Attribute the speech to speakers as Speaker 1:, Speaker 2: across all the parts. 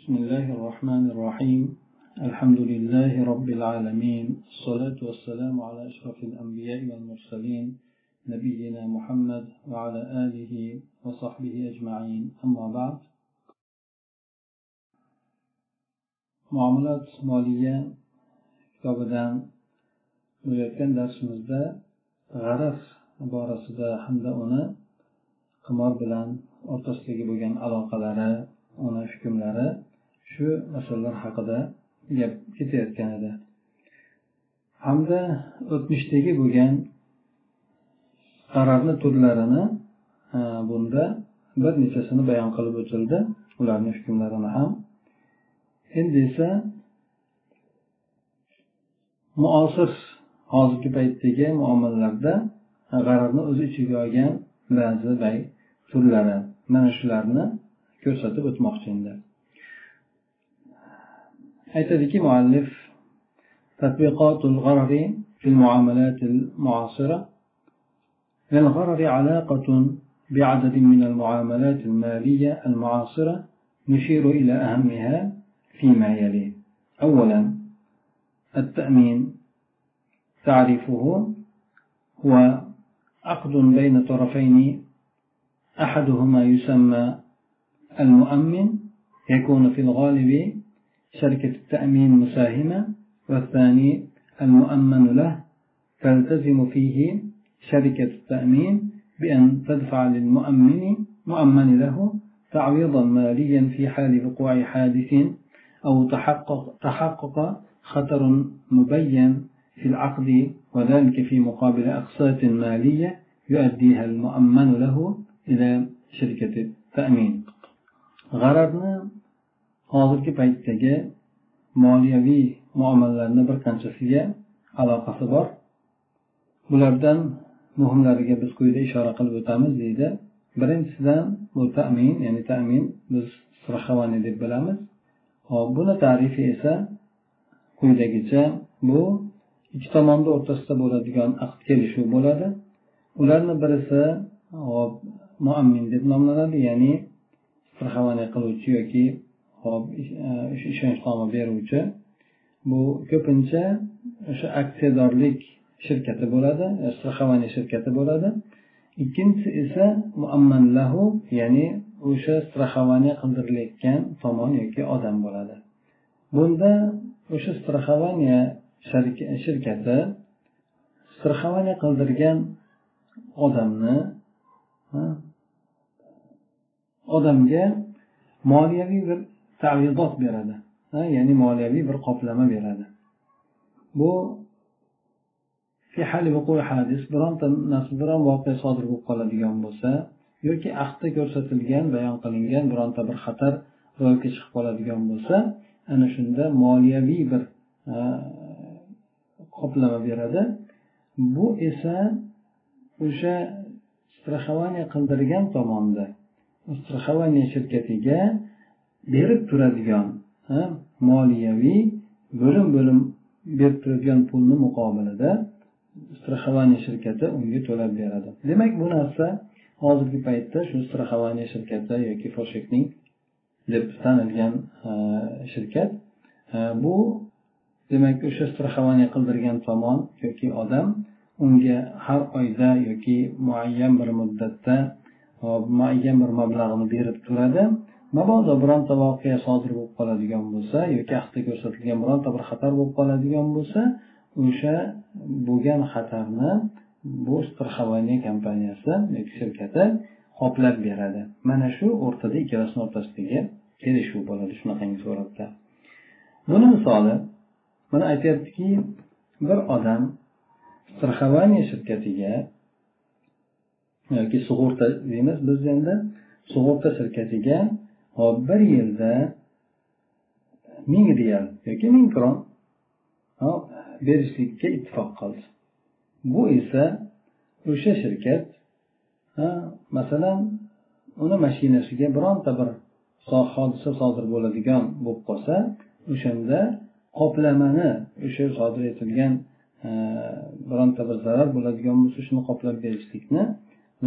Speaker 1: بسم الله الرحمن الرحيم الحمد لله رب العالمين الصلاة والسلام على أشرف الأنبياء والمرسلين نبينا محمد وعلى آله وصحبه أجمعين أما بعد muomalat moliya kitobidan bo'layotgan darsimizda g'araf borasida hamda uni qimor bilan o'rtasidagi bo'lgan aloqalari uni hukmlari shu masalalar haqida gap ketayotgan edi. Hamda o'tmishdagi bo'lgan qarorni turlarini bunda bir nechasini bayon qilib o'tildi ularni hukmlarini ham. Endi esa muosir hozirgi paytdagi muomalalarda g'ararni o'z ichiga olgan ba'zi bay turlari mana shularni ko'rsatib o'tmoqchi endi aytadiki muallif تطبيقات الغرر في المعاملات المعاصرة. للغرر علاقة بعدد من المعاملات المالية المعاصرة نشير إلى أهمها فيما يلي أولا التأمين. تعريفه هو عقد بين طرفين. أحدهما يسمى المؤمن يكون في الغالب شركة التأمين مساهمة والثاني المؤمن له تلتزم فيه شركة التأمين بأن تدفع للمؤمن مؤمن له تعويضا ماليا في حال وقوع حادث أو تحقق, تحقق خطر مبين في العقد وذلك في مقابل أقساط مالية يؤديها المؤمن له إلى شركة التأمين. g'arabni hozirgi paytdagi moliyaviy muomalalarni bir qanchasiga aloqasi bor? Bulardan muhimlariga biz quyida ishora qilib o'tamiz deydi. Birinchisidan bu tamin ya'ni tamin biz straxovani deb bilamiz. Hop buni tarifi esa quyidagicha bu ikki tomonni o'rtasida bo'ladigan aqd kelishuv bo'ladi. Ularni birisi hop muammin deb nomlanadi ya'ni straxovание qiluvchi yoki hop e, ishonchnoma beruvchi. Bu ko'pincha o'sha aksiyadorlik shirkati bo'ladi e, страхование shirkati bo'ladi. Ikkinchisi esa muammanlahu ya'ni o'sha страхование qildirilayotgan tomon yoki odam bo'ladi. Bunda o'sha страхование shirkati страхование qildirgan odamni odamga moliyaviy bir tavizot beradi. Ya'ni moliyaviy bir qoplama beradi. Bu bironta biron voqea sodir bo'lib qoladigan bo'lsa yoki ahdda ko'rsatilgan bayon qilingan bironta bir xatar ro'yobga chiqib qoladigan bo'lsa ana shunda moliyaviy bir qoplama beradi. Bu esa o'sha straxovание qildirgan tomonda straxovание shirkatiga berib turadigan moliyaviy bo'lim bo'lim berib turadigan pulni muqobilida страхование shirkati unga to'lab beradi. Demak bu narsa hozirgi paytda shu страхование shirkati yoki foshekning deb tanilgan shirkat. Bu demak o'sha страхование qildirgan tomon yoki odam unga har oyda yoki muayyan bir muddatda muayyan bir mablag'ni berib turadi. Mabodo bironta voqea sodir bo'lib qoladigan bo'lsa yoki aqdda ko'rsatilgan bironta bir xatar bo'lib qoladigan bo'lsa o'sha bo'lgan xatarni bu страхование kompaniyasi yoki shirkati qoplab beradi. Mana shu o'rtada ikkalasini o'rtasidagi kelishuv bo'ladi shunaqangi suratda. Buni misoli mana aytyaptiki bir odam страхование shirkatiga yoki sug'urta deymiz biz endi sug'urta shirkatiga hop bir yilda ming real yoki ming kron. Berishlikka ittifoq qildi. Bu esa o'sha shirkat masalan uni mashinasiga bironta bir hodisa sodir bo'ladigan bo'lib qolsa o'shanda qoplamani o'sha sodir etilgan bironta bir zarar bo'ladigan bo'lsa shuni qoplab berishlikni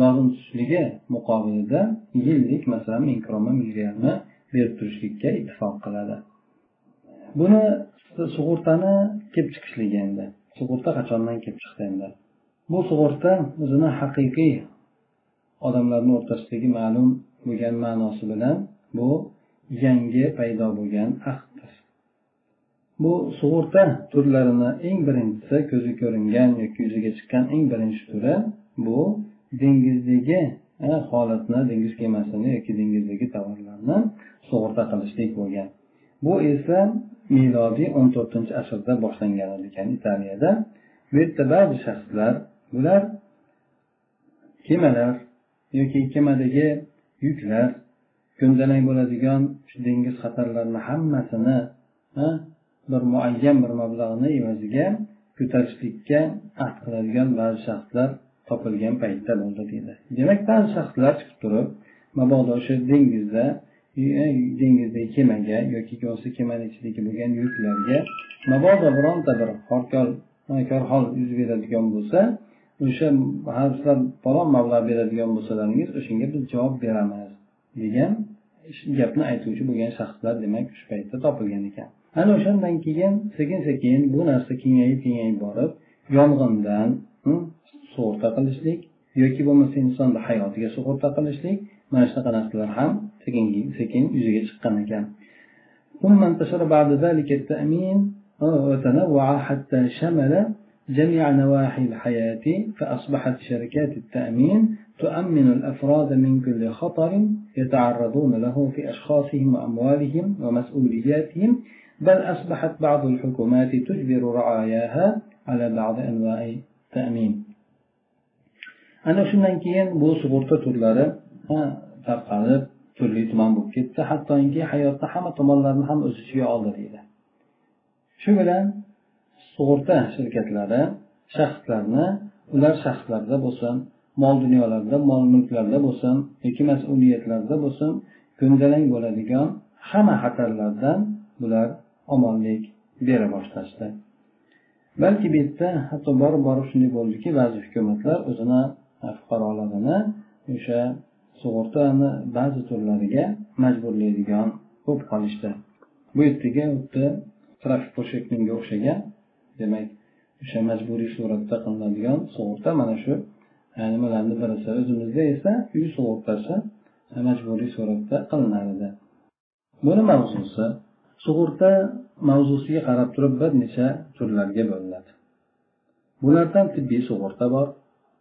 Speaker 1: lozim tushishligi muqobilida yillik masalan ming krona ming realni berib turishlikka ittifoq qiladi. Buni sug'urtani kelib chiqishligi endi. Sug'urta qachondan kelib chiqdi endi? Bu sug'urta o'zini haqiqiy odamlarni o'rtasidagi ma'lum bo'lgan ma'nosi bilan bu yangi paydo bo'lgan ahddir bu sug'urta turlarini eng birinchisi ko'zi ko'ringan yoki yuzaga chiqqan eng birinchi turi bu dengizdagi holatni dengiz kemasini yoki dengizdagi tovarlarni sug'urta qilishlik bo'lgan. Bu esa milodiy o'n to'rtinchi asrda boshlangan ekan italiyada. Bu yerda ba'zi shaxslar bular kemalar yoki kemadagi yuklar ko'ndalang bo'ladigan shu dengiz xatarlarini hammasini bir muayyan bir mablag'ni evaziga ko'tarishlikka ahd qiladigan ba'zi shaxslar topilgan paytda bo'ldi deydi demak ba'zi shaxslar chiqib turib mabodo o'sha dengizda e, dengizdagi kemaga yoki bo'lmasa kemani ichidagi bo'lgan yuklarga mabodo bironta bir horkor korhol yuz beradigan bo'lsa o'sha sizlar falon mablag' beradigan bo'lsalaringiz o'shanga biz javob beramiz degan gapni aytuvchi bo'lgan shaxslar demak shu paytda topilgan ekan. Ana o'shandan keyin sekin sekin bu narsa kengayib kengayib borib yong'indan hm, sug'urta qilishlik yoki bo'lmasa insonni hayotiga sug'urta qilishlik mana shunaqa narsalar ham sekin sekin yuzaga chiqqan ekan. ثم انتشر بعد ذلك التأمين وتنوع حتى شمل جميع نواحي الحياة فأصبحت شركات التأمين تؤمن الأفراد من كل خطر يتعرضون له في أشخاصهم وأموالهم ومسؤولياتهم بل أصبحت بعض الحكومات تجبر رعاياها على بعض أنواع التأمين ana shundan keyin bu sug'urta turlari tarqalib turli tuman bo'lib ketdi. Hattoki hayotda hamma tomonlarni ham o'z ichiga oldi deydi. Shu bilan sug'urta shirkatlari shaxslarni ular shaxslarda bo'lsin mol dunyolarda mol mulklarda bo'lsin yoki mas'uliyatlarda bo'lsin ko'ndalang bo'ladigan hamma xatarlardan bular omonlik bera boshlashdi. Balki bu yerda hatto borib borib shunday bo'ldiki ba'zi hukumatlar o'zini E, fuqarolarini o'sha sug'urtani ba'zi turlariga majburlaydigan bo'lib qolishdi. Bu yerdagi xuddi trafik po'shaklingga o'xshagan demak o'sha majburiy suratda qilinadigan sug'urta mana shu e, nimalarni birisi o'zimizda esa uy sug'urtasi e, majburiy suratda qilinar edi buni mavzusi sug'urta mavzusiga qarab turib bir necha turlarga bo'linadi. Bulardan tibbiy sug'urta bor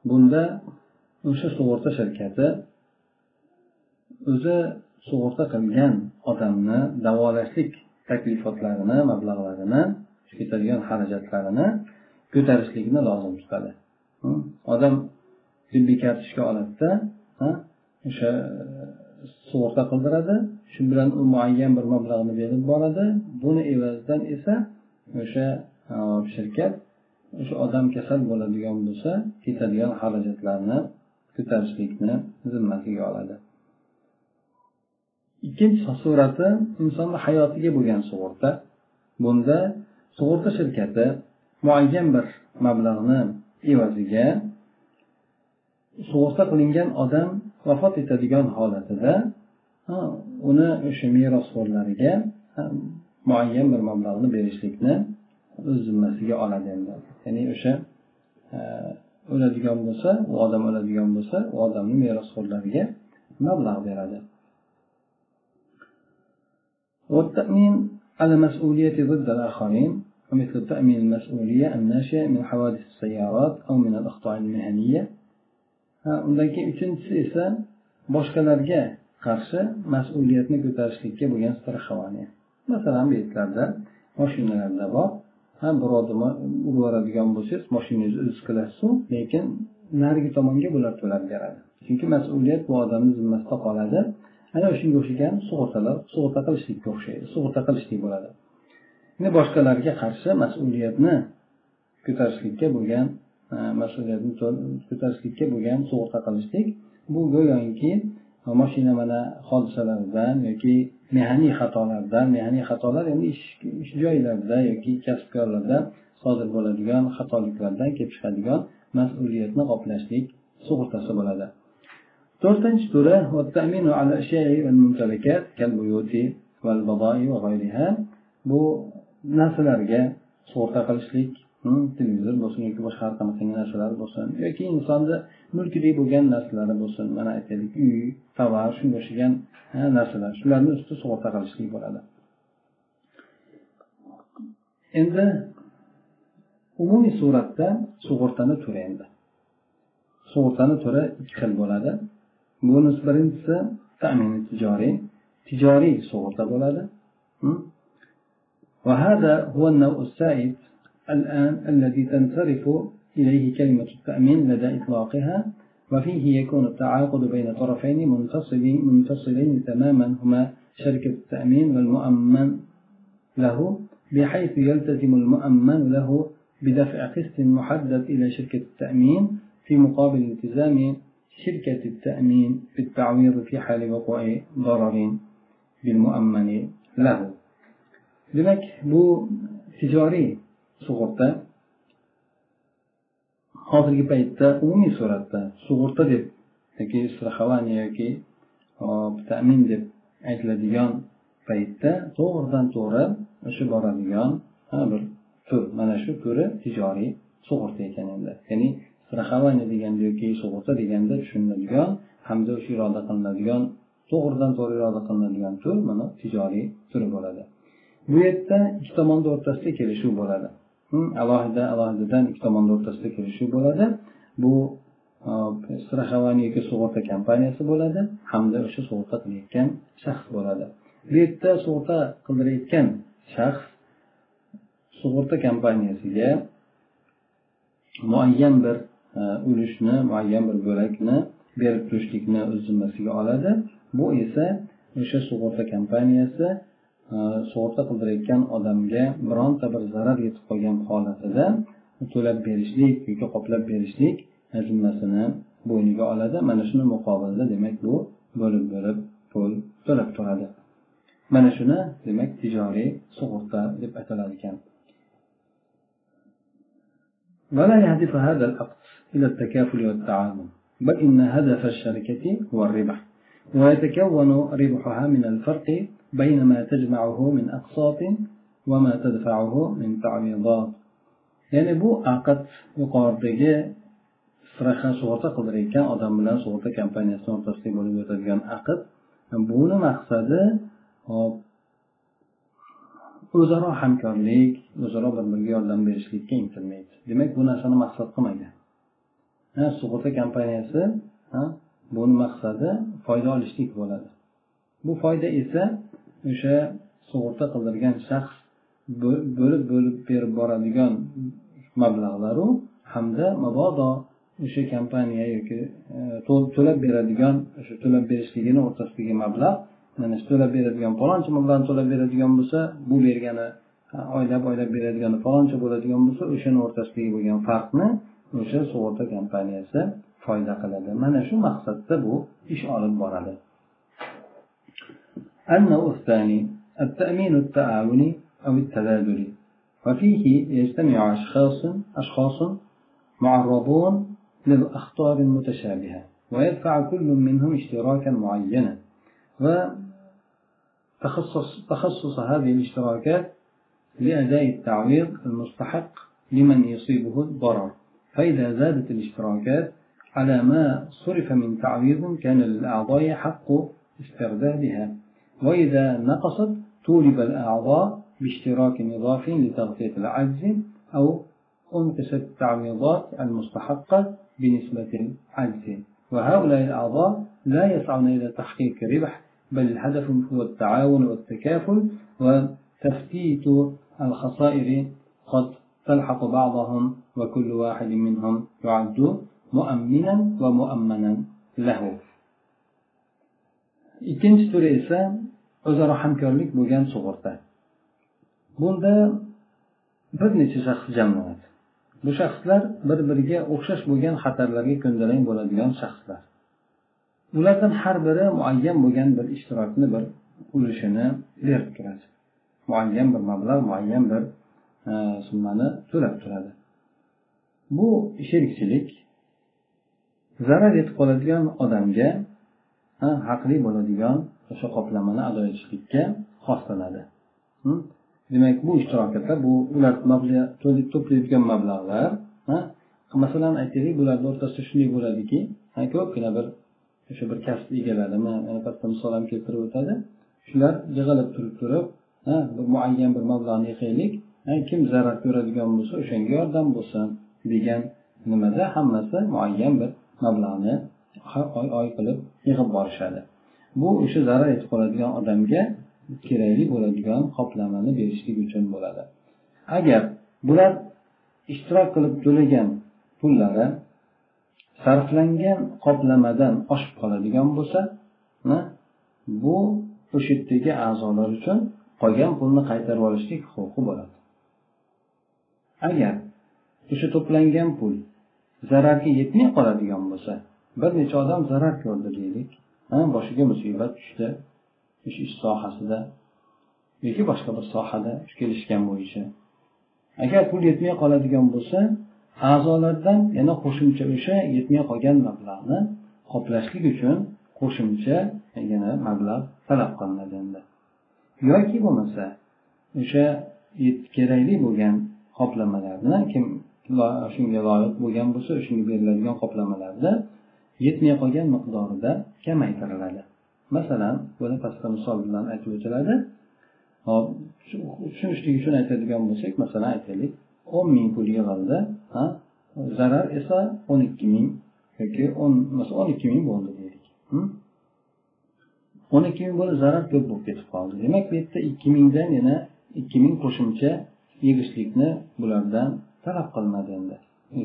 Speaker 1: bunda o'sha sug'urta shirkati o'zi sug'urta qilgan odamni davolashlik taklifotlarini mablag'larini ketadigan xarajatlarini ko'tarishlikni lozim tutadi. Odam tibbiy kartochka oladida o'sha e, sug'urta qildiradi shu bilan u muayyan bir mablag'ni berib boradi. Buni evazidan esa o'sha e, shirkat o'sha odam kasal bo'ladigan bo'lsa ketadigan xarajatlarni ko'tarishlikni zimmasiga oladi. Ikkinchi surati insonni hayotiga bo'lgan sug'urta. Bunda sug'urta shirkati muayyan bir mablag'ni evaziga sug'urta qilingan odam vafot etadigan holatida uni o'sha merosxo'rlariga muayyan bir mablag'ni berishlikni o'z zimmasiga oladi endi ya'ni o'sha o'ladigan bo'lsa u odam o'ladigan bo'lsa u odamni merosxo'rlariga mablag' beradi والتأمين على مسؤولية ضد الآخرين ومثل تأمين المسؤولية الناشئة من حوادث السيارات أو من الأخطاء المهنية undan keyin uchinchisi esa boshqalarga qarshi mas'uliyatni ko'tarishlikka bo'lgan страхование masalan bu yerlarda mashinalarda bor Ha birovni urib yuboradigan bo'lsangiz moshinangizni o'ziz qilasizu lekin narigi tomonga bular to'lab beradi. Chunki mas'uliyat bu odamni zimmasida qoladi. Ana o'shanga o'xshagan sug'urtalar sug'urta qilishlikka o'xshaydi sug'urta qilishlik bo'ladi. Endi boshqalarga qarshi mas'uliyatni ko'tarishlikka bo'lgan e, mas'uliyatni ko'tarishlikka bo'lgan sug'urta qilishlik. Bu go'yoki e, mashina mana hodisalaridan yoki mehaniy xatolardan mehaniy xatolar endi ish joylarida yoki kasbkorlarda sodir bo'ladigan xatoliklardan kelib chiqadigan mas'uliyatni qoplashlik sug'urtasi bo'ladi. To'rtinchi turi bu narsalarga sug'urta qilishlik televizor bo'lsin yoki boshqa har qanaqangi narsalar bo'lsin yoki insonni mulkidek bo'lgan narsalari bo'lsin mana aytaylik uy tovar shunga o'xshagan narsalar shularni ustida sug'urta qilishlik bo'ladi endi umumiy suratda sug'urtani turi endi sug'urtani turi ikki xil bo'ladi bunisi birinchisi tamini tijoriy tijoriy sug'urta bo'ladi وهذا هو النوع السائد الآن الذي تنصرف إليه كلمة التأمين لدى إطلاقها وفيه يكون التعاقد بين طرفين منفصلين منفصلين تماما هما شركة التأمين والمؤمن له بحيث يلتزم المؤمن له بدفع قسط محدد إلى شركة التأمين في مقابل التزام شركة التأمين بالتعويض في حال وقوع ضرر بالمؤمن له. demak bu tijoriy sug'urta. Hozirgi paytda umumiy suratda sug'urta deb yoki страхование yoki tamin deb aytiladigan paytda to'g'ridan to'g'ri o'sha boradigan bir tur mana shu turi tijoriy sug'urta ekan endi. Ya'ni страхование deganda yoki sug'urta deganda tushuniladigan hamda o'sha iroda qilinadigan to'g'ridan to'g'ri iroda qilinadigan tur mana tijoriy turi bo'ladi. Bu yerda ikki tomonni o'rtasida kelishuv bo'ladi. Alohida alohidadan ikki tomonni o'rtasida kelishuv bo'ladi. Bu e, страхование yoki sug'urta kompaniyasi bo'ladi hamda o'sha sug'urta qilayotgan shaxs bo'ladi. Bu yerda sug'urta qildirayotgan shaxs sug'urta kompaniyasiga muayyan bir e, ulushni muayyan bir bo'lakni berib turishlikni o'z zimmasiga oladi. Bu esa o'sha sug'urta kompaniyasi sug'urta qildirayotgan odamga bironta bir zarar yetib qolgan holatida to'lab berishlik yoki qoplab berishlik zimmasini bo'yniga oladi mana shuni muqobilida demak bu bo'lib bo'lib pul to'lab turadi mana shuni demak tijoriy sug'urta deb atalar ekan ولا يهدف هذا العقد إلى التكافل والتعاون بل إن هدف الشركة هو الربح ويتكون ربحها من الفرق بين ما تجمعه من أقساط وما تدفعه من تعويضات ya'ni bu aqd yuqoridagi straxa sug'urta qildirayotgan odam bilan sug'urta kompaniyasi o'rtasida bo'lib o'tadigan aqd buni maqsadi hop o'zaro hamkorlik o'zaro bir biriga yordam berishlikka intilmaydi demak bu narsani maqsad qilmagan sug'urta kompaniyasi buni maqsadi foyda olishlik bo'ladi bu foyda esa o'sha sug'urta qildirgan shaxs bo'lib bo'lib berib boradigan mablag'laru hamda mabodo o'sha kompaniya yoki e, to'lab beradigan o'sha to'lab berishligini o'rtasidagi mablag' mana shu to'lab beradigan paloncha mablag'ni to'lab beradigan bo'lsa bu bergani oylab oylab beradigani paloncha bo'ladigan bo'lsa o'shani o'rtasidagi bo'lgan farqni o'sha sug'urta kompaniyasi foyda qiladi. Mana shu maqsadda bu ish olib boradi. النوع الثاني التأمين التعاوني أو التبادلي وفيه يجتمع أشخاص أشخاص معرضون للأخطار المتشابهة ويدفع كل منهم اشتراكا معينا وتخصص تخصص هذه الاشتراكات لأداء التعويض المستحق لمن يصيبه الضرر. فإذا زادت الاشتراكات على ما صرف من تعويض كان للأعضاء حق استردادها. وإذا نقصت طولب الأعضاء باشتراك إضافي لتغطية العجز أو أنقصت التعويضات المستحقة بنسبة العجز. وهؤلاء الأعضاء لا يسعون إلى تحقيق ربح بل الهدف هو التعاون والتكافل وتفتيت الخسائر. قد تلحق بعضهم وكل واحد منهم يعد مؤمنا ومؤمنا له. Ikkinchi turi esa o'zaro hamkorlik bo'lgan sug'urta. Bunda bir necha shaxs jamlanadi bu shaxslar bir biriga o'xshash bo'lgan xatarlarga ko'ndalang bo'ladigan shaxslar. Ulardan har biri muayyan bo'lgan bir ishtirokni bir ulushini berib turadi. Muayyan bir mablag' muayyan bir e, summani to'lab turadi. Bu sherikchilik zarar yetib qoladigan odamga haqli bo'ladigan o'sha qoplamani ado etishlikka xoslanadi demak bu ishtirokatlar bu ular to'playotgan mablag'lar masalan aytaylik bularni o'rtasida shunday bo'ladiki ko'pgina bir o'sha bir kasb egalarini pastda misol ham keltirib o'tadi. Shular yig'ilib turib turib bir muayyan bir mablag'ni yig'aylik kim zarar ko'radigan bo'lsa o'shanga yordam bo'lsin degan nimada hammasi muayyan bir mablag'ni har oy oy qilib yig'ib borishadi. Bu o'sha zarar yetib qoladigan odamga kerakli bo'ladigan qoplamani berishlik uchun bo'ladi. Agar bular ishtirok qilib to'lagan pullari sarflangan qoplamadan oshib qoladigan bo'lsa bu o'sha yerdagi a'zolar uchun qolgan pulni qaytarib olishlik huquqi bo'ladi. Agar o'sha to'plangan pul zararga yetmay qoladigan bo'lsa bir necha odam zarar ko'rdi deylik. Boshiga musibat tushdi. O'sha ish sohasida. Yoki boshqa bir sohada kelishgan bo'yicha. Agar pul yetmay qoladigan bo'lsa a'zolardan yana qo'shimcha o'sha yetmay qolgan mablag'ni qoplashlik uchun qo'shimcha yana mablag' talab qilinadi endi. Yoki bo'lmasa o'sha kerakli bo'lgan qoplamalarni kim shunga loyiq bo'lgan bo'lsa shunga beriladigan qoplamalarda yetmay qolgan miqdorida kamaytiriladi. Masalan buni pastda misol bilan aytib o'tiladi hop tushunishlik uchun aytadigan bo'lsak masalan aytaylik o'n ming pul yig'ildi zarar esa o'n ikki ming yoki o'n masalan o'n ikki ming bo'ldi deylik hm? o'n ikki ming bo'lib zarar ko'p bo'lib ketib qoldi. Demak bu yerda ikki mingdan yana ikki ming qo'shimcha yig'ishlikni bulardan talab qilinadi endi.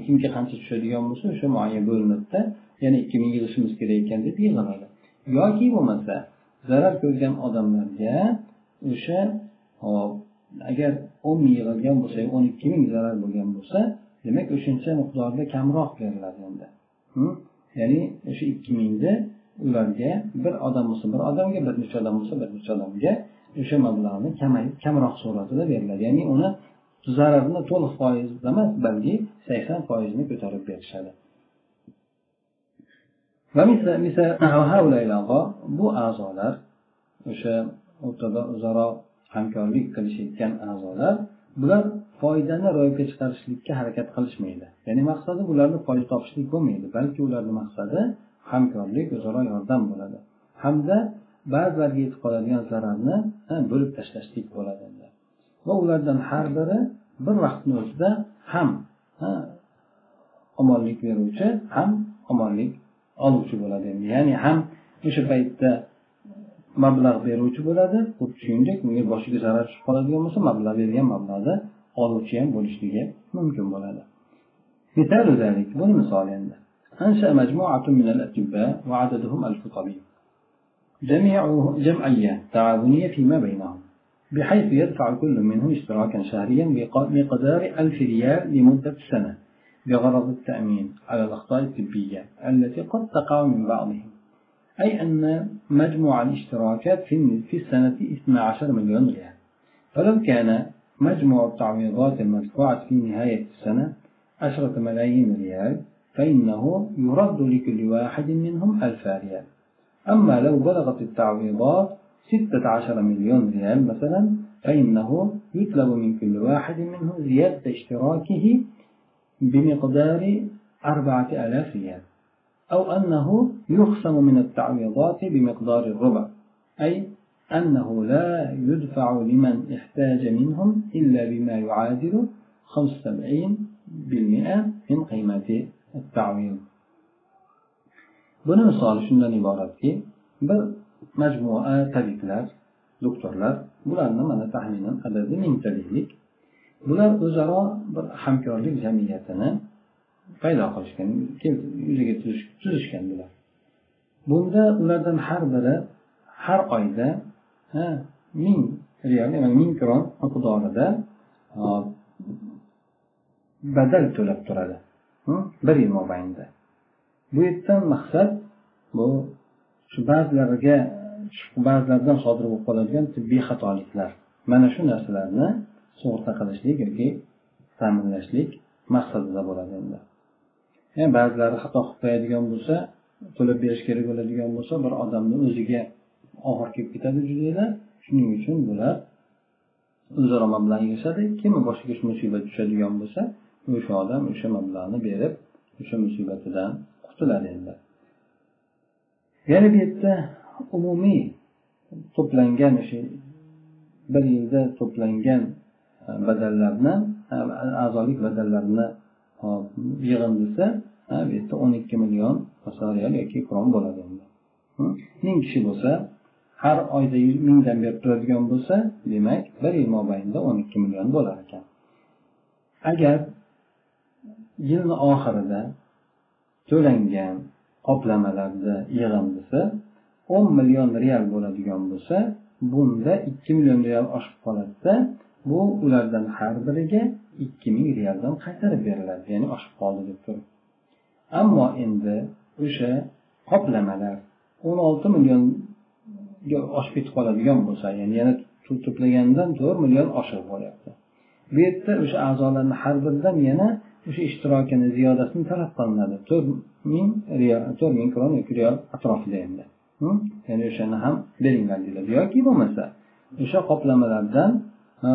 Speaker 1: Kimga qancha tushadigan bo'lsa o'sha muayyan bo'linadida yana ikki ming yig'ishimiz kerak ekan deb yig'lamaydi. Yoki bo'lmasa zarar ko'rgan odamlarga o'sha hop agar o'n ming yig'ilgan bo'lsa o'n ikki ming zarar bo'lgan bo'lsa demak o'shancha miqdorda kamroq beriladi endi. Ya'ni o'sha ikki mingni ularga bir odam bo'lsa bir odamga bir necha odam bo'lsa bir necha odamga o'sha mablag'ni kamayib kamroq suratida beriladi. Ya'ni uni zararini to'liq foizda emas balki sakson foizini ko'tarib berishadi. Bu a'zolar o'sha o'rtada o'zaro hamkorlik qilishayotgan a'zolar bular foydani ro'yobga chiqarishlikka harakat qilishmaydi. Ya'ni maqsadi bularni foyda topishlik bo'lmaydi balki ularni maqsadi hamkorlik o'zaro yordam bo'ladi. Hamda ba'zilarga yetib qoladigan zararni bo'lib tashlashlik bo'ladi va ulardan har biri bir vaqtni o'zida ham omonlik beruvchi ham omonlik oluvchi bo'ladi endi ya'ni ham o'sha paytda mablag' beruvchi bo'ladi xuddi shuningdek unga boshiga zarar tushib qoladigan bo'lsa mablag' bergan mablag'ni oluvchi ham bo'lishligi mumkin bo'ladi مثال ذلك بني مثال أنشأ مجموعة من الأطباء وعددهم ألف طبيب جميع جمعية تعاونية فيما بينهم بحيث يدفع كل منهم اشتراكا شهريا بمقدار ألف ريال لمدة سنة بغرض التأمين على الأخطاء الطبية التي قد تقع من بعضهم. أي أن مجموع الاشتراكات في السنة 12 مليون ريال. فلو كان مجموع التعويضات المدفوعة في نهاية السنة عشرة ملايين ريال فإنه يرد لكل واحد منهم ألف ريال. أما لو بلغت التعويضات ستة عشر مليون ريال مثلا فإنه يطلب من كل واحد منهم زيادة اشتراكه بمقدار أربعة آلاف ريال أو أنه يخصم من التعويضات بمقدار الربع أي أنه لا يدفع لمن احتاج منهم إلا بما يعادل 75% من قيمة التعويض. buni misoli shundan iboratki bir majmua tabiblar doktorlar bularni mana taxminan adadi mingta deylik bular o'zaro bir hamkorlik jamiyatini paydo qilishgan yuzaga tuzishgan bular. Bunda ulardan har biri har oyda ming real ya'ni ming kron miqdorida badal to'lab turadi bir yil mobaynida. Bu yerdan maqsad bu shu ba'zilariga ba'zilardan sodir bo'lib qoladigan tibbiy xatoliklar. Mana shu narsalarni sug'urta qilishlik yoki ta'minlashlik maqsadida bo'ladi endi. Yani ba'zilari xato qilib qo'yadigan bo'lsa to'lab berish kerak bo'ladigan bo'lsa bir odamni o'ziga og'ir kelib ketadi judayam shuning uchun bular o'zaro mablag' yig'ishadi kimni boshiga shu musibat tushadigan bo'lsa o'sha odam o'sha mablag'ni berib o'sha musibatidan qutuladi endi. Yana bu yerda umumiy to'plangan o'sha bir yilda to'plangan E, badallarni e, a'zolik badallarini e, yig'indisi bu yerda o'n ikki million riyal yoki kron bo'ladi endi. Ming kishi bo'lsa har oyda mingdan berib turadigan bo'lsa demak bir yil mobaynida o'n ikki million bo'lar ekan. Agar yilni oxirida to'langan qoplamalarni yig'indisi o'n million real bo'ladigan bo'lsa bunda ikki million real oshib qoladida bu ulardan har biriga ikki ming realdan qaytarib beriladi ya'ni oshib qoldi deb turib. Ammo endi o'sha qoplamalar o'n olti millionga oshib ketib qoladigan bo'lsa ya'ni yana to'plagandan to'rt million oshiq bo'lyapti bu yerda o'sha a'zolarni har biridan yana o'sha ishtirokini ziyodasini talab qilinadi. To'rt ming real to'rt ming kron yoki real atrofida endi. Hm? Ya'ni o'shani ham beringlar deyiladi. Yoki bo'lmasa o'sha qoplamalardan Э,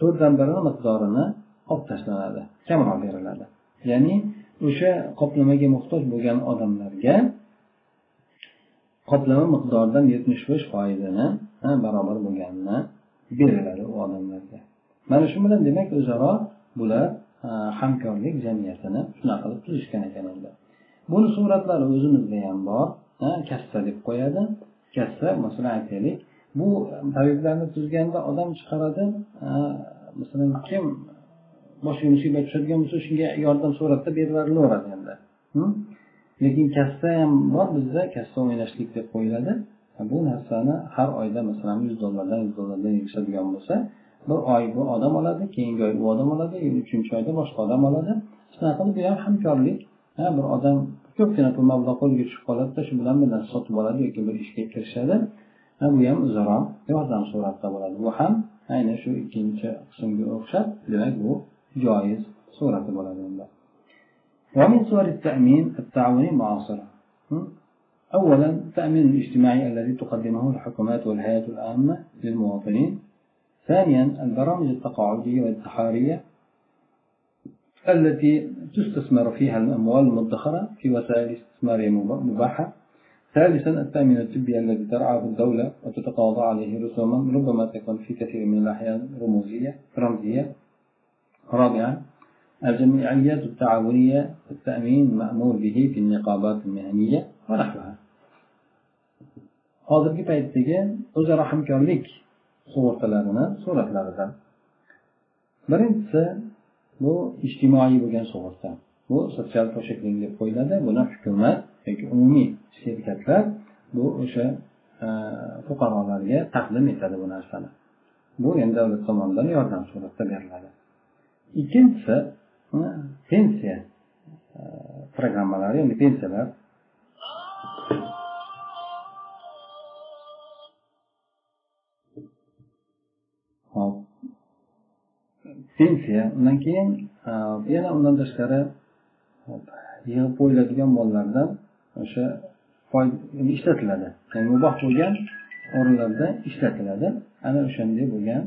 Speaker 1: to'rtdan biri miqdorini olib tashlanadi kamroq beriladi. Ya'ni o'sha qoplamaga muhtoj bo'lgan odamlarga qoplama miqdoridan yetmish besh foizini barobar bo'lganini beriladi u odamlarga. Mana shu bilan demak o'zaro bular hamkorlik jamiyatini shunaqa qilib tuzishgan ekan endi buni suratlari o'zimizda ham bor kassa deb qo'yadi. Kassa masalan aytaylik bu tabiblarni tuzganda odam chiqaradi masalan kim boshqa musibat tushadigan bo'lsa shunga yordam suratda berilaveradi endi. Lekin kassa ham bor bizda kassa o'ynashlik deb qo'yiladi. Bu narsani har oyda masalan yuz dollardan yuz dollardan yig'ishadigan bo'lsa bir oy bu odam oladi keyingi oy bu odam oladi uchinchi oyda boshqa odam oladi. Shunaqa qilib bu ham hamkorlik. Bir odam ko'pgina pul mablag' qo'liga tushib qoladida shu bilan bir narsa sotib oladi yoki bir ishga kirishadi. Bu ham o'zaro yordam suratida bo'ladi bu ham aynan shu ikkinchi qismga o'xshab demak bu joiz surati bo'ladi unda أولا التأمين الاجتماعي الذي تقدمه الحكومات والهيئات العامة للمواطنين ثانيا البرامج التقاعدية والانتحارية التي تستثمر فيها الأموال المدخرة في وسائل استثمار مباحة ثالثا التأمين الطبي الذي ترعاه الدولة وتتقاضى عليه رسوما ربما تكون في كثير من الأحيان رموزية رمزية رابعا الجمعيات التعاونية التأمين مأمور به في النقابات المهنية ونحوها hozirgi paytdagi o'zaro hamkorlik sug'urtalarini suratlaridan birinchisi bu ijtimoiy bo'lgan sug'urta bu sotsial to'shakling deb qo'yiladi buni hukumat yoki umumiy shirkatlar bu o'sha e, fuqarolarga taqdim etadi bu narsani. Bu endi davlat tomonidan yordam suratida beriladi. Ikkinchisi pensiya e, programmalari ya'ni pensiyalar. Pensiya undan keyin e, yana undan tashqari yig'ib qo'yiladigan mollardan o'sha ishlatiladi. Ya'ni muboh bo'lgan o'rinlarda ishlatiladi. Ana o'shanday bo'lgan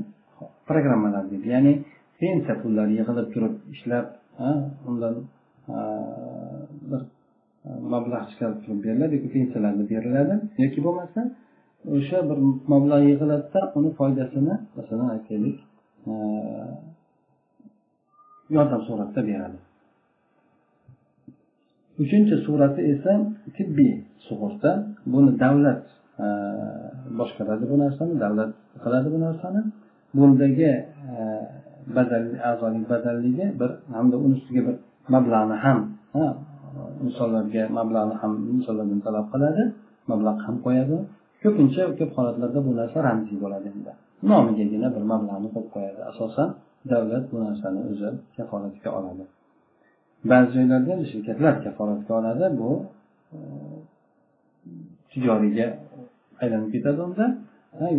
Speaker 1: programmalar deydi. Ya'ni pensiya pullari yig'ilib turib ishlab undan bir mablag' chiqarib turib beriladi yoki pensiyalarda beriladi yoki bo'lmasa o'sha bir mablag' yig'iladida uni foydasini masalan aytaylik yordam suratida beradi. Uchinchi surati esa tibbiy sug'urta. Buni davlat e, boshqaradi bu narsani davlat qiladi bu narsani. Bundagi e, badal a'zolik badalligi bir hamda uni ustiga bir mablag'ni ham insonlarga mablag'ni ham insonlardan talab qiladi mablag' ham qo'yadi. Ko'pincha ko'p holatlarda bu narsa ramziy bo'ladi endi. Nomigagina bir mablag'ni qo'yib qo'yadi. Asosan davlat bu narsani o'zi kafolatga oladi. Ba'zi joylarda shirkatlar kafolatga oladi bu e, tijoriyga aylanib ketadi unda.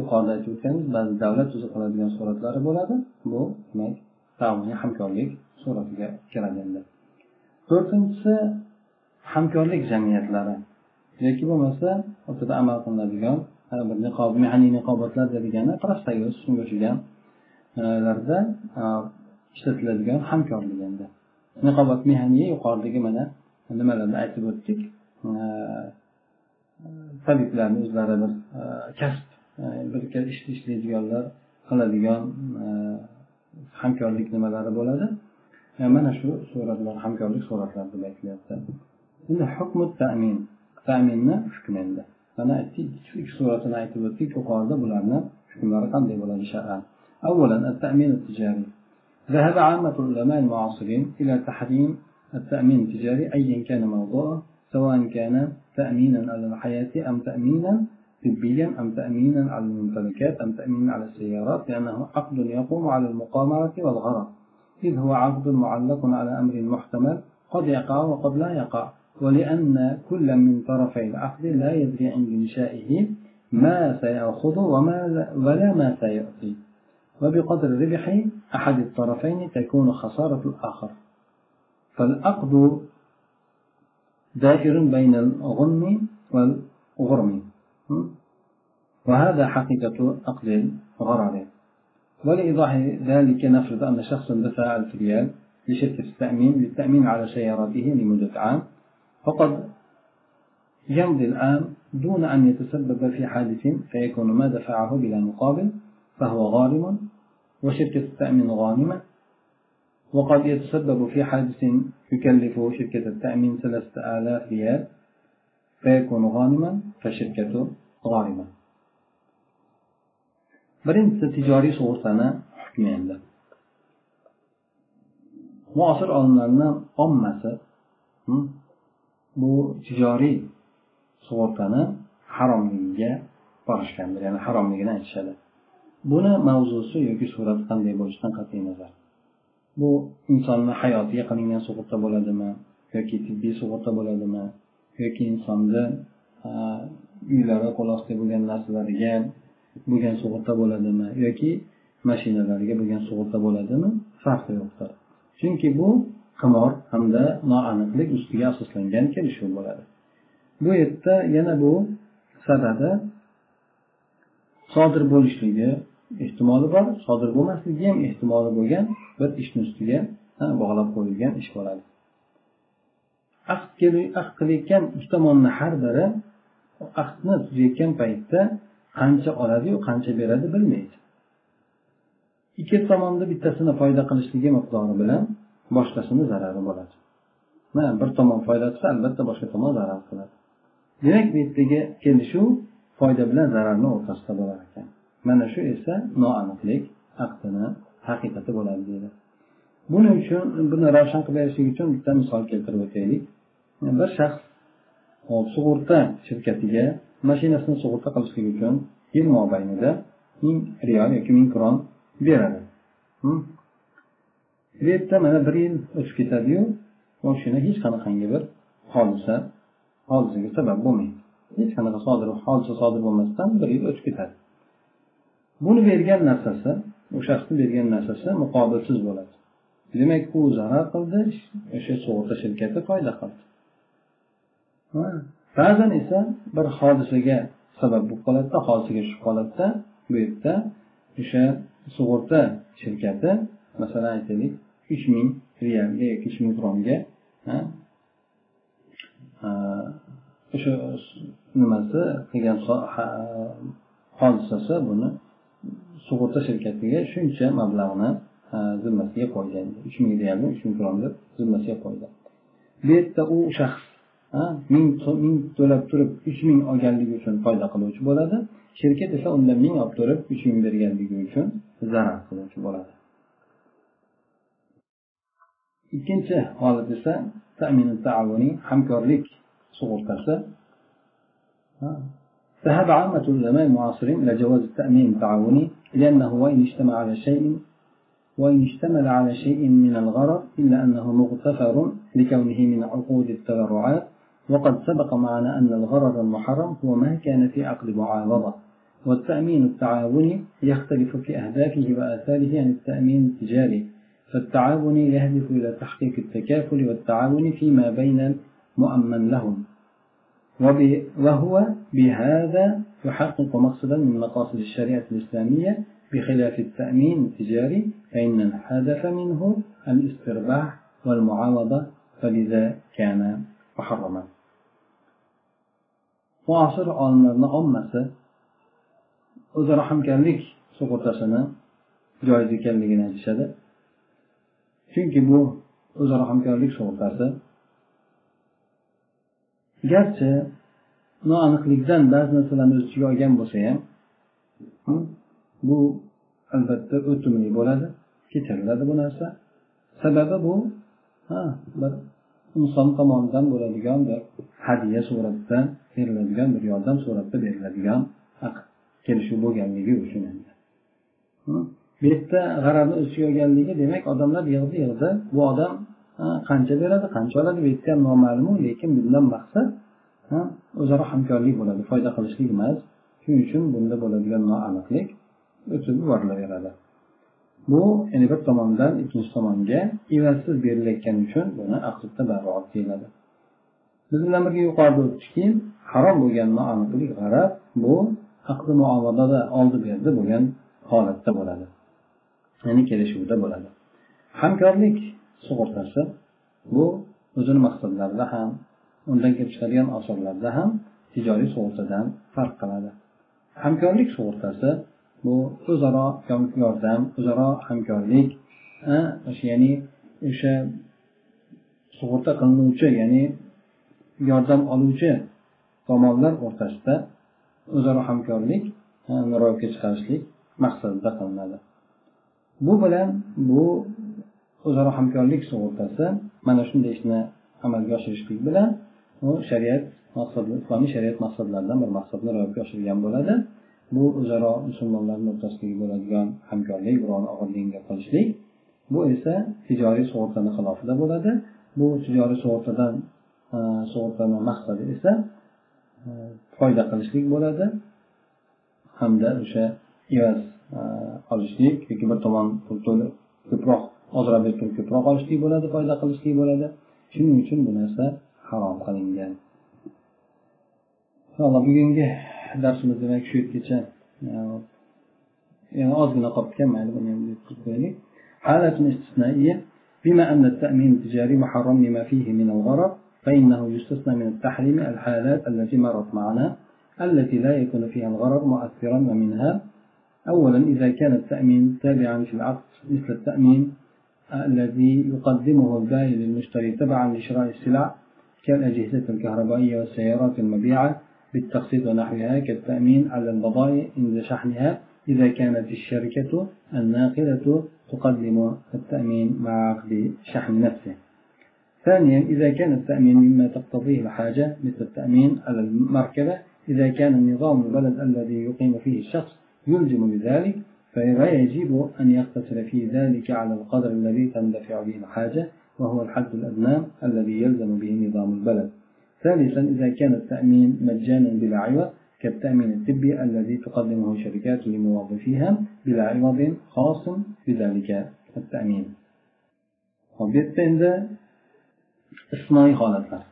Speaker 1: Yuqorida aytib o'tganimiz ba'zi davlat o'zi qiladigan suratlari bo'ladi. Bu demak tauniy hamkorlik suratiga kiradi endi. To'rtinchisi hamkorlik jamiyatlari. Yoki bo'lmasa o'rtada amal qilinadigan bir niqob mehaniy niqobatlar degani prostaga shunga o'xshaganlarda e, e, ishlatiladigan hamkorlik endi. niqobat mehaniy yuqoridagi mana nimalarni aytib o'tdik tabiblarni o'zlari bir kasb bir ish ishlaydiganlar qiladigan hamkorlik nimalari bo'ladi mana shu suratlar hamkorlik suratlari deb aytilyapti endi hukmu tamin taminni hukmi endi mana aytdik ikki suratini aytib o'tdik yuqorida bularni hukmlari qanday bo'ladi shar'an أولا التأمين التجاري ذهب عامة العلماء المعاصرين إلى تحريم التأمين التجاري أيا كان موضوعه سواء كان تأمينا على الحياة أم تأمينا طبيا أم تأمينا على الممتلكات أم تأمينا على السيارات لأنه عقد يقوم على المقامرة والغرض. إذ هو عقد معلق على أمر محتمل قد يقع وقد لا يقع. ولأن كل من طرفي العقد لا يدري عند إنشائه ما سيأخذ وما ولا ما سيأتي وبقدر ربح أحد الطرفين تكون خسارة الآخر. فالعقد دائر بين الغنم والغرم. وهذا حقيقة عقد الغرر. ولإيضاح ذلك نفرض أن شخصا دفع ألف ريال لشركة التأمين للتأمين على سيارته لمدة عام. فقد يمضي العام دون أن يتسبب في حادث فيكون ما دفعه بلا مقابل فهو غارم. وشركة التأمين غانمة وقد يتسبب في حادث يكلف شركة التأمين ثلاثة آلاف ريال فيكون غانما فشركة غارمة birinchisi tijoriy sug'urtani hukmi endi muosir olimlarni ommasi bu tijoriy sug'urtani haromligiga borishgandir ya'ni haromligini aytishadi buni mavzusi yoki surati qanday bo'lishidan qat'iy nazar. Bu insonni hayotiga qilingan sug'urta bo'ladimi yoki tibbiy sug'urta bo'ladimi yoki insonni uylari qo'l ostida bo'lgan narsalariga bo'lgan sug'urta bo'ladimi yoki mashinalariga bo'lgan sug'urta bo'ladimi farqi yo'qdir. Chunki bu qimor hamda noaniqlik ustiga asoslangan kelishuv bo'ladi. Bu yerda yana bu sababi sodir bo'lishligi ehtimoli bor sodir bo'lmasligi ham ehtimoli bo'lgan bir ishni ustiga bog'lab qo'yilgan ish bo'ladi. Ahd qilayotgan uch tomonni har biri ahdni tuzayotgan paytda qancha oladiyu qancha beradi bilmaydi. Ikki tomonda bittasini foyda qilishligi miqdori bilan boshqasini zarari bo'ladi. Mana bir tomon foyda qilsa albatta boshqa tomon zarar qiladi. Demak bu yerdagi kelishuv foyda bilan zararni o'rtasida bo'lar ekan. Mana shu esa noaniqlik aqdini haqiqati bo'ladi deydi. Buning uchun buni ravshan qilib berishlik uchun bitta misol keltirib o'taylik. Bir shaxs sug'urta shirkatiga mashinasini sug'urta qilishlik uchun yil mobaynida ming riyol yoki ming kron beradi. Hm? Bu yerda mana bir yil o'tib ketadiyu mashina hech qanaqangi bir hodisa hodisaga sabab bo'lmaydi. Hech qanaqa sodir hodisa sodir bo'lmasdan bir yil o'tib ketadi. Buni bergan narsasi u shaxsni bergan narsasi muqobilsiz bo'ladi. Demak u zarar qildi o'sha sug'urta shirkati foyda qildi. Ba'zan esa bir hodisaga sabab bo'lib qoladida hodisaga tushib qoladida bu yerda o'sha sug'urta shirkati masalan aytaylik uch ming realga yoki uch ming kromga o'sha nimasi qilgan hodisasi buni sug'urta shirkatiga shuncha mablag'ni zimmasiga qo'ygan. Uch ming realni uch ming kronni zimmasiga qo'ygan bu yerda u shaxs ming ming to'lab turib uch ming olganligi uchun foyda qiluvchi bo'ladi. Shirkat esa undan ming olib turib uch ming berganligi uchun zarar qiluvchi bo'ladi. Ikkinchi holat esa hamkorlik sug'urtasi. ذهب عامة العلماء المعاصرين إلى جواز التأمين التعاوني لأنه وإن اجتمع على شيء وإن اشتمل على شيء من الغرر إلا أنه مغتفر لكونه من عقود التبرعات. وقد سبق معنا أن الغرر المحرم هو ما كان في عقد معاوضة والتأمين التعاوني يختلف في أهدافه وآثاره عن التأمين التجاري. فالتعاوني يهدف إلى تحقيق التكافل والتعاون فيما بين المؤمن لهم. وهو بهذا يحقق مقصدا من مقاصد الشريعة الإسلامية بخلاف التأمين التجاري فإن الهدف منه الاسترباح والمعاوضة فلذا كان محرما. معاصر علمنا أمة رحم كان لك سقوط سنة جائز كان لك نجسد chunki bu o'zaro hamkorlik sug'urtasi garchi noaniqlikdan ba'zi narsalarni o'z ichiga olgan bo'lsa ham hmm, bu albatta o'timli bo'ladi kechiriladi bu narsa. Sababi bu ha bir inson tomonidan bo'ladigan bir hadya suratida beriladigan bir yordam suratida beriladigan kelishuv bo'lganligi uchun hmm, bu yerda g'arabni o'z ichiga olganligi demak odamlar yig'di yig'di bu odam qancha beradi qancha oladi bu yerda ham noma'lumu lekin bundan maqsad o'zaro hamkorlik bo'ladi foyda qilishlik emas. Shuning uchun bunda bo'ladigan noaniqlik o'tib yuborilaveradi bu ya'ni bir tomondan ikkinchi tomonga evazsiz berilayotgani uchun buni aqdda barroat deyiladi. Biz bilan birga yuqorida o'tdikki harom bo'lgan noaniqlik g'arab bu aqdi muomalada oldi berdi bo'lgan holatda bo'ladi. Ya'ni kelishuvda bo'ladi. Hamkorlik sug'urtasi bu o'zini maqsadlarida ham undan kelib chiqadigan osonlarda ham tijoriy sug'urtadan farq qiladi. Hamkorlik sug'urtasi bu o'zaro yordam o'zaro hamkorlik o'sha ya'ni o'sha sug'urta qilinuvchi ya'ni yordam oluvchi tomonlar o'rtasida o'zaro hamkorlik ro'yobga chiqarishlik maqsadida qilinadi. Bu bilan bu o'zaro hamkorlik sug'urtasi mana shunday ishni amalga oshirishlik bilan u shariat maqsadi islomiy shariat maqsadlaridan bir maqsadni ro'yobga oshirgan bo'ladi. Bu o'zaro musulmonlarni o'rtasidagi bo'ladigan hamkorlik birovni og'irligiga qolishlik bu esa tijoriy sug'urtani xilofida bo'ladi. Bu tijoriy sug'urtadan e, sug'urtani maqsadi esa e, foyda qilishlik bo'ladi hamda o'sha evaz e, olishlik yoki bir tomon pul to'lab ko'proq ozroq berib turib ko'proq olishlik bo'ladi foyda qilishlik bo'ladi. Shuning uchun bu narsa harom qilingan. Inshaalloh bugungi darsimiz demak shu yergacha yana ozgina qolib ketgan mayli buni ham qo'yaylik. استثنائية بما أن التأمين التجاري محرم لما فيه من الغرض فإنه يستثنى من التحريم الحالات التي مرت معنا التي لا يكون فيها الغرض مؤثرا ومنها أولا إذا كان التأمين تابعا في العقد مثل التأمين الذي يقدمه البائع للمشتري تبعا لشراء السلع كالأجهزة الكهربائية والسيارات المبيعة بالتقسيط ونحوها كالتأمين على البضائع عند شحنها إذا كانت الشركة الناقلة تقدم التأمين مع عقد شحن نفسه. ثانيا إذا كان التأمين مما تقتضيه الحاجة مثل التأمين على المركبة إذا كان النظام البلد الذي يقيم فيه الشخص يلزم بذلك فلا يجب أن يقتصر في ذلك على القدر الذي تندفع به الحاجة وهو الحد الأدنى الذي يلزم به نظام البلد ثالثا إذا كان التأمين مجانا بلا عوض كالتأمين الطبي الذي تقدمه شركات لموظفيها بلا عوض خاص بذلك التأمين وبيتda endi istisnoiy holatlar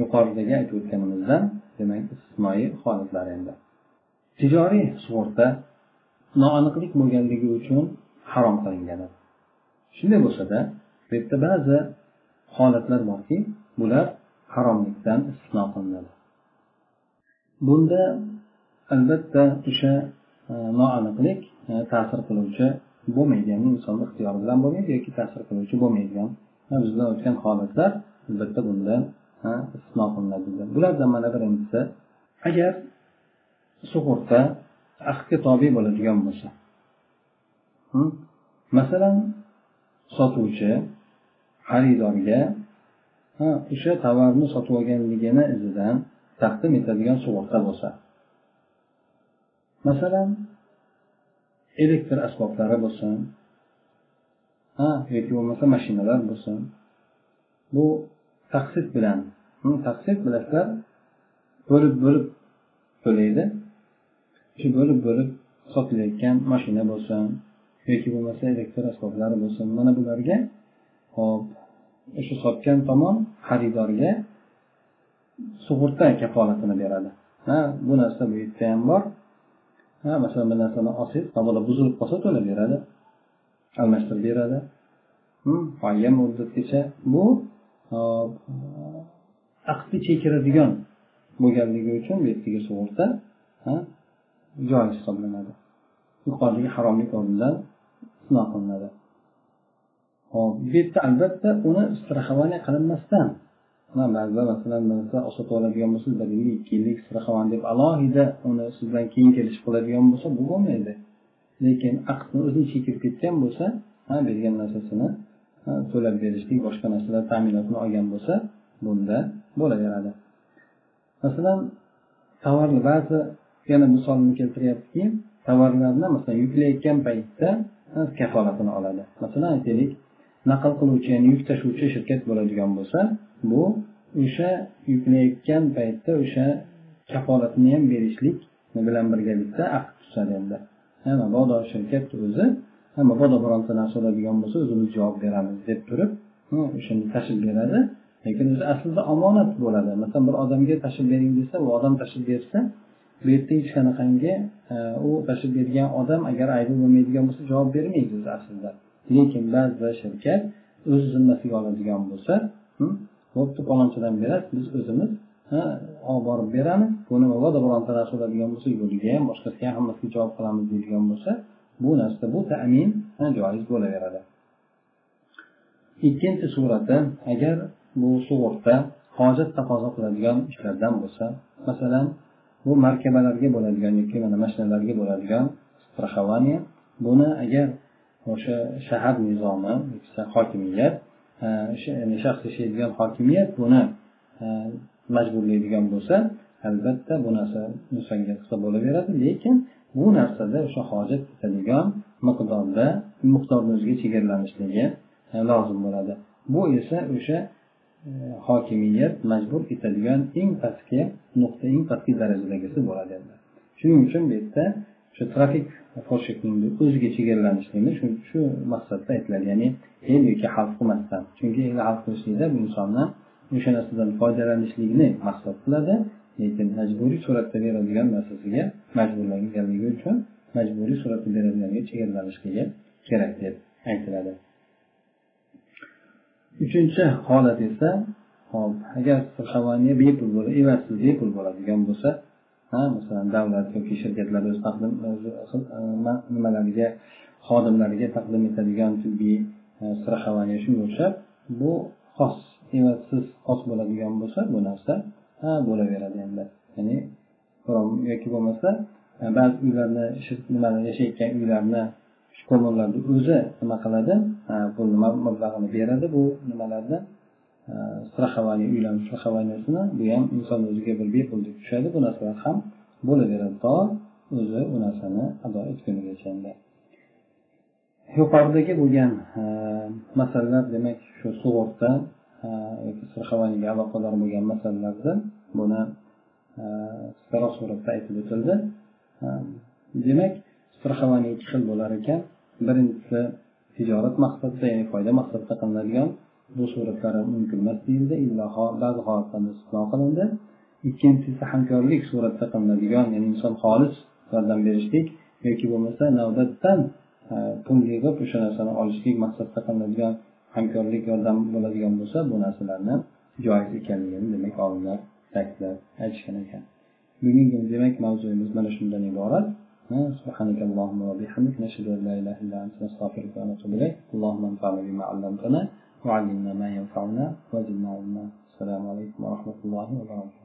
Speaker 1: yuqoridagi aytib o'tganimizdan demak istisnoiy holatlar endi tijoriy sug'urta noaniqlik bo'lganligi uchun harom qilingan shunday bo'lsada bu yerda ba'zi holatlar borki bular haromlikdan istisno qilinadi. Bunda albatta o'sha e, noaniqlik e, ta'sir qiluvchi bo'lmaydi insonni ixtiyori bilan bo'lmaydi yoki ta'sir qiluvchi bo'lmaydigan bizda o'tgan holatlar albatta bundan e, istisno qilinadi bulardan mana birinchisi agar sug'urta ahdga tobe bo'ladigan bo'lsa masalan sotuvchi xaridorga o'sha tovarni sotib olganligini izidan taqdim etadigan sug'urta bo'lsa. Masalan elektr asboblari bo'lsin ha yoki bo'lmasa mashinalar bo'lsin. Bu taqsid bilan taqsid bilasizlar bo'lib bo'lib to'laydi. Shu bo'lib bo'lib sotilayotgan mashina bo'lsin yoki bo'lmasa elektr asboblari bo'lsin mana bularga hop o'sha sotgan tomon xaridorga sug'urta kafolatini beradi. Ha bu narsa bu yerda ham bor. Ha masalan bir narsani olsangiz mabodo buzilib qolsa to'lab beradi. Almashtirib beradi. Hm, Muayyan muddatgacha bu aqdni chekiradigan bo'lganligi uchun bu yerdagi sug'urta joiz hisoblanadi. Yuqoridagi haromlik o'rnidan sino qilinadi. Hop bu yerda albatta uni страхование qilinmasdan ba'zida masalan birsa sotib oladigan bo'lsangiz bir yillik ikki yillik страхование deb alohida uni sizdan keyin kelishib qiladigan bo'lsa bu bo'lmaydi. Lekin aqdni o'zini ichiga kirib ketgan bo'lsa bergan narsasini to'lab berishlik boshqa narsalar ta'minotini olgan bo'lsa bunda bo'laveradi. Masalan tovarni ba'zi yana misolni keltiryaptiki tovarlarni masalan yuklayotgan paytda kafolatini oladi. Masalan aytaylik naql qiluvchi ya'ni yuk tashuvchi shirkat bo'ladigan bo'lsa bu o'sha yuklayotgan paytda o'sha kafolatni ham berishlik bilan birgalikda aqd tuzadi endi. Mabodo shirkat o'zi mabodo bironta narsa oladigan bo'lsa o'zimiz javob beramiz deb turib o'shani tashib beradi. Lekin o'zi aslida omonat bo'ladi. Masalan bir odamga tashib bering desa u odam tashib bersa bu yerda hech qanaqangi u tashib bergan odam agar aybi bo'lmaydigan bo'lsa javob bermaydi o'zi aslida. Lekin ba'zi shirkat o'z zimmasiga oladigan bo'lsa bo'pti palonchadan beradi. Biz o'zimiz olib borib beramiz. Buni mabodo bironta narsa bo'ladigan bo'lsa yo'liga ham boshqasiga ham hammasiga javob qilamiz deydigan bo'lsa bu narsa bu tamin joiz bo'laveradi. Ikkinchi surati agar bu sug'urta hojat taqozo qiladigan ishlardan bo'lsa masalan bu markabalarga bo'ladigan yoki mana mashinalarga bo'ladigan страхование buni agar o'sha shahar nizomi hokimiyat e, ya'ni shaxs yashaydigan hokimiyat buni e, majburlaydigan bo'lsa albatta bu narsa insonga qilsa bo'laveradi. Lekin bu narsada o'sha hojat ketadigan miqdorda miqdorni o'ziga chegaralanishligi e, lozim bo'ladi. Bu esa o'sha hokimiyat majbur etadigan eng pastki nuqta eng pastki darajadagisi bo'ladi endi. Shuning uchun bu yerda shu trafik foshlikni o'ziga chegaralanishligini shu shu maqsadda aytiladi. Ya'ni el yoki xalq qilmasdan. Chunki el xalq qilishlikda bu insonni o'sha narsadan foydalanishlikni maqsad qiladi. Lekin majburiy suratda beradigan narsasiga majburlanganligi uchun majburiy suratda beradiganga chegaralanishligi kerak deb aytiladi. Uchinchi holat esa hop agar страхование bepul bo'ladi evatsiz bepul bo'ladigan bo'lsa masalan davlat yoki shirkatlar o'z taqdim e, e, nimalariga xodimlariga taqdim etadigan tibbiy страхование shunga o'xshab bu xos evatsiz xos bo'ladigan bo'lsa bu narsa ha bo'laveradi endi. Ya'ni yoki bo'lmasa e, ba'zi uylarni nimani yashayotgan uylarni shikomonlarni o'zi nima qiladi? Pul mablag'ini beradi bu nimalarni. Страхование uylarni страхованиесini bu ham inson o'ziga bir bepuldek tushadi bu narsalar ham bo'laveradi to o'zi u narsani ado etgunigacha yuqoridagi bo'lgan masalalar demak shu sug'urta yoki страхованиеga aloqador bo'lgan masalalarda buni qisqaroq suratda aytib o'tildi demak страхование ikki xil bo'lar ekan birinchisi tijorat maqsadida ya'ni foyda maqsadida qilinadigan bu suratlari mumkin emas deyildi illo ba'zi holatlarda istisno qilindi ikkinchisi hamkorlik suratida qilinadigan ya'ni inson xolis yordam berishlik yoki bo'lmasa navbatdan pul yig'ib o'sha narsani olishlik maqsadida qilinadigan hamkorlik yordam bo'ladigan bo'lsa bu narsalarni joiz ekanligini demak olimlar ta'kidlab aytishgan ekan bugungi demak mavzuyimiz mana shundan iborat سبحانك اللهم وبحمدك نشهد ان لا اله الا انت نستغفرك ونتوب اليك اللهم انفعنا بما علمتنا وعلمنا ما ينفعنا وزدنا علما السلام عليكم ورحمه الله وبركاته